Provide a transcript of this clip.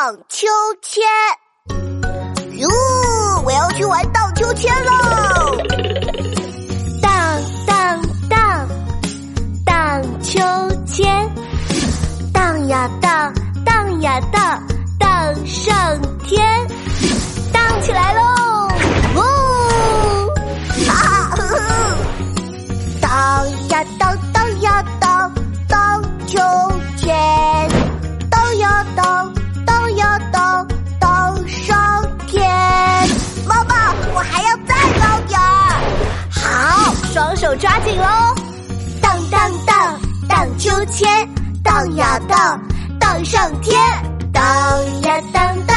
荡秋千。哟，我要去玩荡秋千喽！荡荡荡，荡秋千，荡呀荡，荡呀荡，荡上天，荡起来喽！哦，啊，呵呵，荡呀荡，荡呀荡，荡抓紧哦荡荡荡荡秋千荡呀荡荡上天荡呀荡。